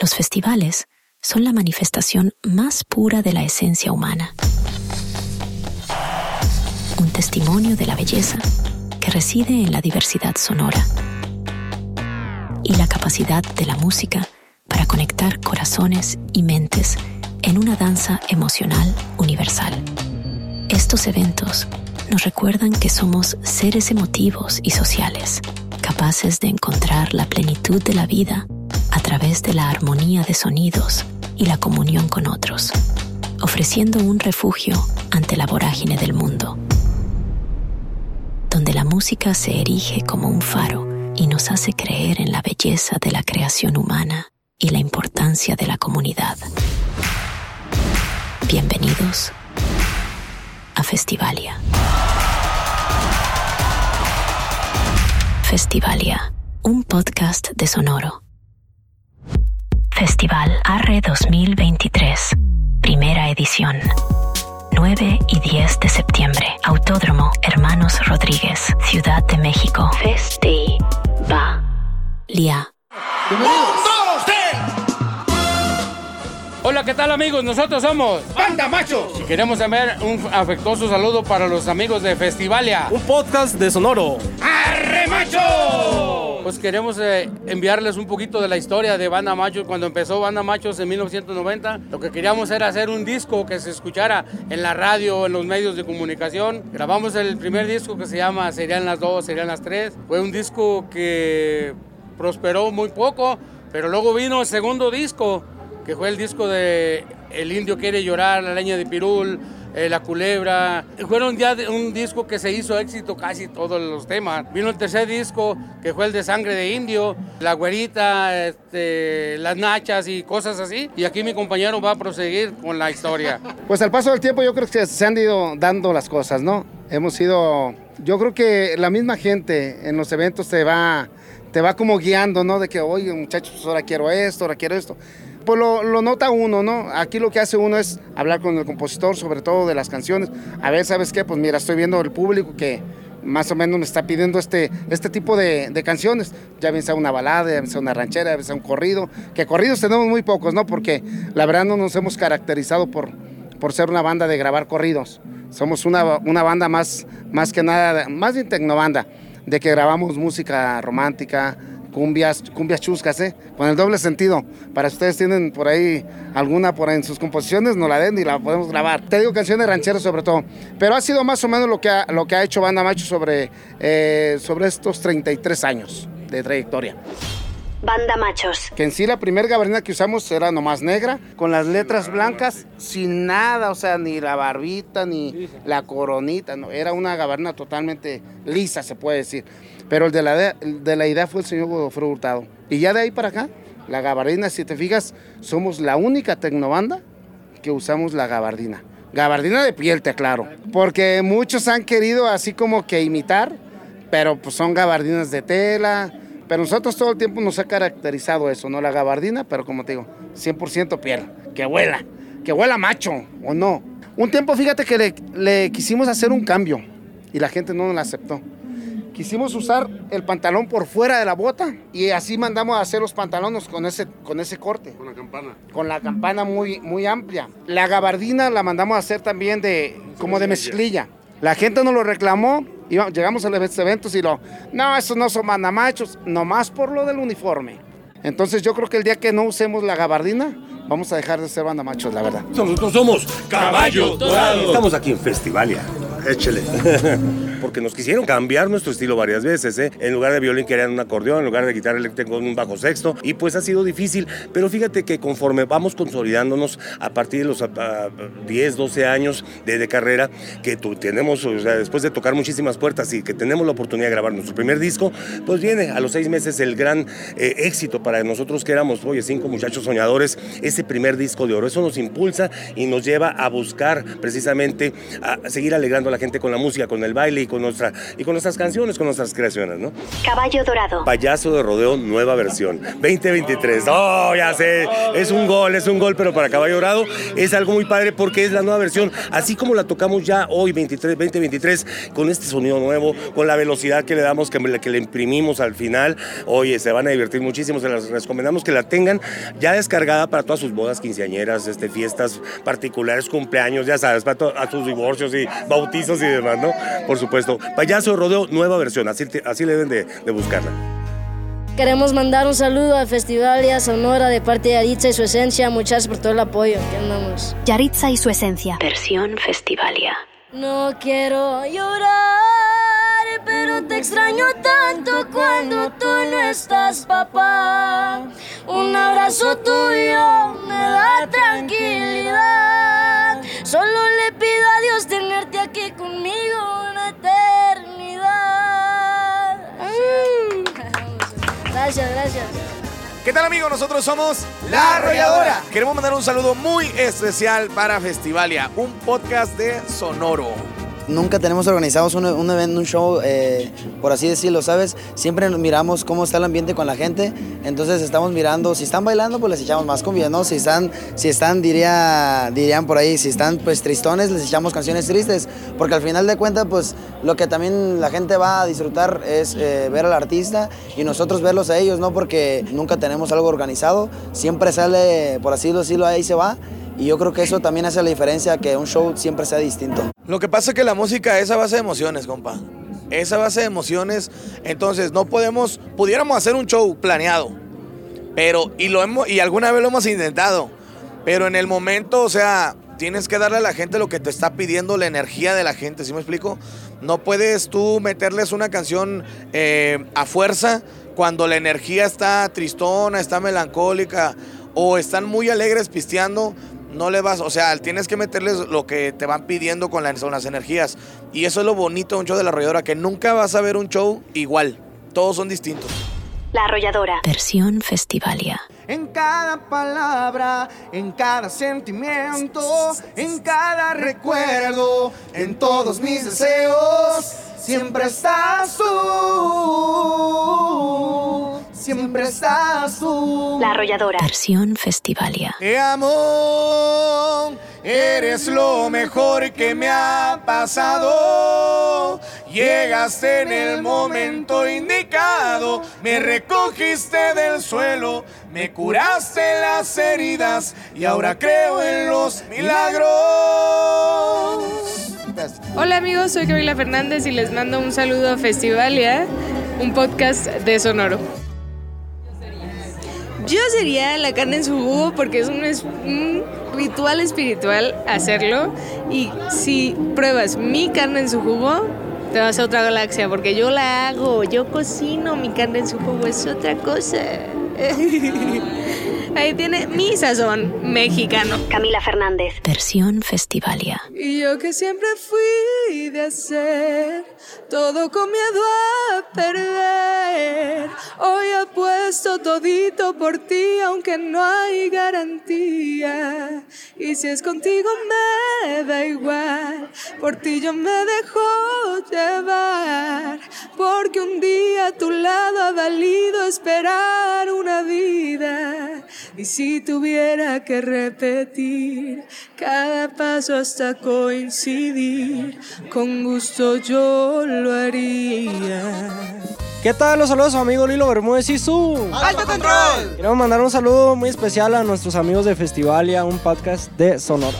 Los festivales son la manifestación más pura de la esencia humana. Un testimonio de la belleza que reside en la diversidad sonora y la capacidad de la música para conectar corazones y mentes en una danza emocional universal. Estos eventos nos recuerdan que somos seres emotivos y sociales, capaces de encontrar la plenitud de la vida través de la armonía de sonidos y la comunión con otros, ofreciendo un refugio ante la vorágine del mundo, donde la música se erige como un faro y nos hace creer en la belleza de la creación humana y la importancia de la comunidad. Bienvenidos a Festivalia. Festivalia, un podcast de Sonoro. Festival Arre 2023, primera edición. 9 y 10 de septiembre, Autódromo Hermanos Rodríguez, Ciudad de México. Festivalia. Hola, ¿qué tal amigos? Nosotros somos Banda Macho. y queremos enviar un afectuoso saludo para los amigos de Festivalia. Un podcast de Sonoro. ¡Arre Macho! Pues queremos eh, enviarles un poquito de la historia de Banda Machos. Cuando empezó Banda Machos en 1990, lo que queríamos era hacer un disco que se escuchara en la radio, en los medios de comunicación. Grabamos el primer disco que se llama Serían las dos, serían las tres. Fue un disco que prosperó muy poco, pero luego vino el segundo disco, que fue el disco de El Indio Quiere Llorar, La Leña de Pirul, eh, La Culebra. Fueron ya un disco que se hizo éxito casi todos los temas. Vino el tercer disco, que fue el de Sangre de Indio, La Güerita, este, Las Nachas y cosas así. Y aquí mi compañero va a proseguir con la historia. Pues al paso del tiempo yo creo que se han ido dando las cosas, ¿no? Hemos ido, yo creo que la misma gente en los eventos te va, te va como guiando, ¿no? De que, oye, muchachos, pues ahora quiero esto, ahora quiero esto. Pues lo, lo nota uno, ¿no? Aquí lo que hace uno es hablar con el compositor, sobre todo de las canciones. A ver, ¿sabes qué? Pues mira, estoy viendo el público que más o menos me está pidiendo este, este tipo de, canciones. Ya bien sea una balada, ya bien sea una ranchera, ya bien sea un corrido. Que corridos tenemos muy pocos, ¿no? Porque la verdad no nos hemos caracterizado por, por ser una banda de grabar corridos. Somos una, una banda más, más que nada, más bien tecnobanda, de que grabamos música romántica, cumbias, cumbias chuscas, ¿eh? Con el doble sentido. Para si ustedes tienen por ahí alguna por ahí en sus composiciones, nos la den y la podemos grabar. Te digo canciones rancheras sobre todo. Pero ha sido más o menos lo que ha, lo que ha hecho Banda Macho sobre, eh, sobre estos 33 años de trayectoria. Banda Machos. Que en sí la primera gabardina que usamos era nomás negra, con las letras blancas, sin nada, o sea, ni la barbita, ni la coronita, no, era una gabardina totalmente lisa, se puede decir. Pero el de la, de, la idea fue el señor Godofredo Hurtado. Y ya de ahí para acá, la gabardina, si te fijas, somos la única tecnobanda que usamos la gabardina. Gabardina de piel, te aclaro. Porque muchos han querido así como que imitar, pero pues son gabardinas de tela. Pero nosotros todo el tiempo nos ha caracterizado eso, ¿no? La gabardina, pero como te digo, 100% piel. Que huela, que huela macho, ¿o no? Un tiempo, fíjate que le, le quisimos hacer un cambio y la gente no nos lo aceptó. Quisimos usar el pantalón por fuera de la bota y así mandamos a hacer los pantalones con ese, con ese corte Con la campana. con la campana muy, muy amplia. La gabardina la mandamos a hacer también de como de mezclilla. La gente nos lo reclamó, llegamos a los eventos y lo, no, esos no son mandamachos, nomás por lo del uniforme. Entonces yo creo que el día que no usemos la gabardina, vamos a dejar de ser bandamachos, la verdad. Nosotros somos Caballo Dorado. Estamos aquí en Festivalia. Échele. Porque nos quisieron cambiar nuestro estilo varias veces, ¿eh? En lugar de violín querían un acordeón, en lugar de guitarra eléctrica un bajo sexto. Y pues ha sido difícil. Pero fíjate que conforme vamos consolidándonos a partir de los ah, 10, 12 años de, carrera, que tu- tenemos, o sea, después de tocar muchísimas puertas y que tenemos la oportunidad de grabar nuestro primer disco, pues viene a los seis meses el gran eh, éxito para nosotros que éramos, oye, cinco muchachos soñadores, ese primer disco de oro. Eso nos impulsa y nos lleva a buscar precisamente a seguir alegrando a la gente con la música, con el baile con, nuestra, y con nuestras canciones, con nuestras creaciones, ¿no? Caballo Dorado. Payaso de Rodeo, nueva versión. 2023. Oh, ya sé. Es un gol, es un gol, pero para Caballo Dorado es algo muy padre porque es la nueva versión. Así como la tocamos ya hoy, 23, 2023, con este sonido nuevo, con la velocidad que le damos, que, que le imprimimos al final. Oye, se van a divertir muchísimo. Se las recomendamos que la tengan ya descargada para todas sus bodas quinceañeras, este, fiestas particulares, cumpleaños, ya sabes, para a sus divorcios y bautizos y demás, ¿no? Por supuesto. Payaso de Rodeo, nueva versión. Así, así le deben de, de buscarla. Queremos mandar un saludo al Festival y a Sonora de parte de Yaritza y su esencia. Muchas gracias por todo el apoyo. Aquí andamos. Yaritza y su esencia. Versión Festivalia. No quiero llorar, pero te extraño tanto cuando tú no estás, papá. Un abrazo tuyo me da tranquilidad. Solo le pido a Dios tenerte aquí conmigo una Gracias, gracias. ¿Qué tal amigos? Nosotros somos La Arrolladora. Queremos mandar un saludo muy especial para Festivalia, un podcast de Sonoro nunca tenemos organizados un, evento, un show, eh, por así decirlo, ¿sabes? Siempre miramos cómo está el ambiente con la gente, entonces estamos mirando, si están bailando, pues les echamos más cumbia, ¿no? Si están, si están diría, dirían por ahí, si están pues tristones, les echamos canciones tristes, porque al final de cuentas, pues lo que también la gente va a disfrutar es eh, ver al artista y nosotros verlos a ellos, ¿no? Porque nunca tenemos algo organizado, siempre sale, por así decirlo, ahí se va. Y yo creo que eso también hace la diferencia, que un show siempre sea distinto. Lo que pasa es que la música es a base de emociones, compa. Es a base de emociones. Entonces, no podemos, pudiéramos hacer un show planeado. Pero, y, lo hemos, y alguna vez lo hemos intentado. Pero en el momento, o sea, tienes que darle a la gente lo que te está pidiendo, la energía de la gente, ¿sí me explico? No puedes tú meterles una canción eh, a fuerza cuando la energía está tristona, está melancólica o están muy alegres pisteando no le vas, o sea, tienes que meterles lo que te van pidiendo con las, las energías. Y eso es lo bonito de un show de la arrolladora, que nunca vas a ver un show igual. Todos son distintos. La arrolladora. Versión Festivalia. En cada palabra, en cada sentimiento, en cada recuerdo, en todos mis deseos, siempre estás tú estás tú. La arrolladora. Versión Festivalia. Te amo, eres lo mejor que me ha pasado. Llegaste en el momento indicado, me recogiste del suelo, me curaste las heridas y ahora creo en los milagros. Hola amigos, soy Camila Fernández y les mando un saludo a Festivalia, un podcast de Sonoro. Yo sería la carne en su jugo porque es un, ritual espiritual hacerlo. Y si pruebas mi carne en su jugo, te vas a otra galaxia porque yo la hago, yo cocino mi carne en su jugo, es otra cosa. Ahí tiene mi sazón mexicano. Camila Fernández. Versión Festivalia. Y yo que siempre fui de hacer todo con miedo a perder. Hoy apuesto todito por ti, aunque no hay garantía. Y si es contigo me da igual, por ti yo me dejo llevar. Porque un día a tu lado ha valido esperar una vida. Y si tuviera que repetir cada paso hasta coincidir, con gusto yo lo haría. ¿Qué tal? Los saludos a su amigo Lilo Bermúdez y su ¡Alto Control! Queremos mandar un saludo muy especial a nuestros amigos de Festivalia, un podcast de Sonora.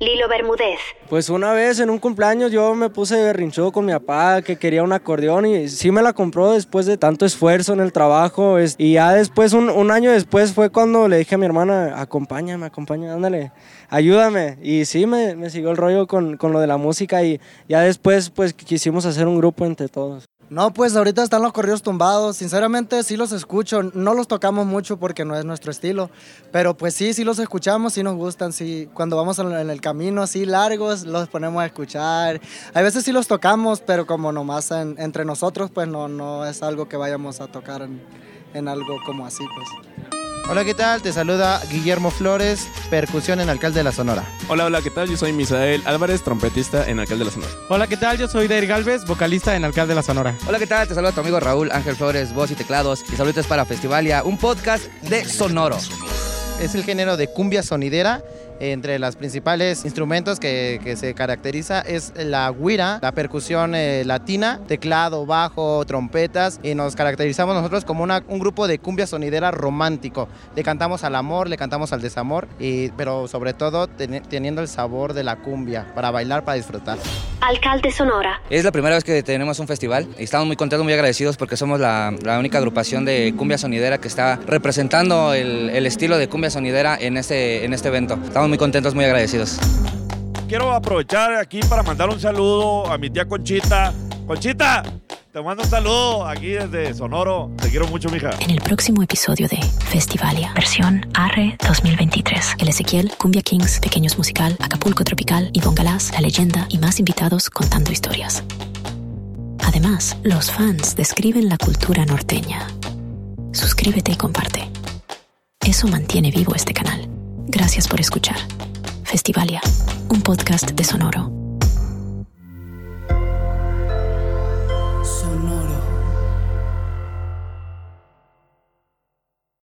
Lilo Bermúdez. Pues una vez en un cumpleaños yo me puse berrinchudo con mi papá que quería un acordeón y sí me la compró después de tanto esfuerzo en el trabajo. Y ya después, un, año después fue cuando le dije a mi hermana, acompáñame, acompáñame, ándale, ayúdame. Y sí, me, me siguió el rollo con, con lo de la música y ya después pues quisimos hacer un grupo entre todos. No, pues ahorita están los corridos tumbados. Sinceramente sí los escucho. No los tocamos mucho porque no es nuestro estilo. Pero pues sí, sí los escuchamos, sí nos gustan. Sí, cuando vamos en el camino así largos, los ponemos a escuchar. A veces sí los tocamos, pero como nomás entre nosotros, pues no, no es algo que vayamos a tocar en, en algo como así, pues. Hola, ¿qué tal? Te saluda Guillermo Flores, percusión en Alcalde de la Sonora. Hola, hola, ¿qué tal? Yo soy Misael Álvarez, trompetista en Alcalde de la Sonora. Hola, ¿qué tal? Yo soy Dair Galvez, vocalista en Alcalde de la Sonora. Hola, ¿qué tal? Te saluda tu amigo Raúl Ángel Flores, voz y teclados. Y saludos para Festivalia, un podcast de Sonoro. Es el género de cumbia sonidera entre los principales instrumentos que, que, se caracteriza es la guira, la percusión eh, latina, teclado, bajo, trompetas y nos caracterizamos nosotros como una, un grupo de cumbia sonidera romántico. Le cantamos al amor, le cantamos al desamor, y, pero sobre todo ten, teniendo el sabor de la cumbia para bailar, para disfrutar. Alcalde Sonora. Es la primera vez que tenemos un festival y estamos muy contentos, muy agradecidos porque somos la, la única agrupación de cumbia sonidera que está representando el, el, estilo de cumbia sonidera en este, en este evento. Estamos muy contentos, muy agradecidos. Quiero aprovechar aquí para mandar un saludo a mi tía Conchita. Conchita, te mando un saludo aquí desde Sonoro. Te quiero mucho, mija. En el próximo episodio de Festivalia, versión Arre 2023. El Ezequiel, Cumbia Kings, Pequeños Musical, Acapulco Tropical, Ivonne Galás, La Leyenda y más invitados contando historias. Además, los fans describen la cultura norteña. Suscríbete y comparte. Eso mantiene vivo este canal. Gracias por escuchar. Festivalia, un podcast de Sonoro.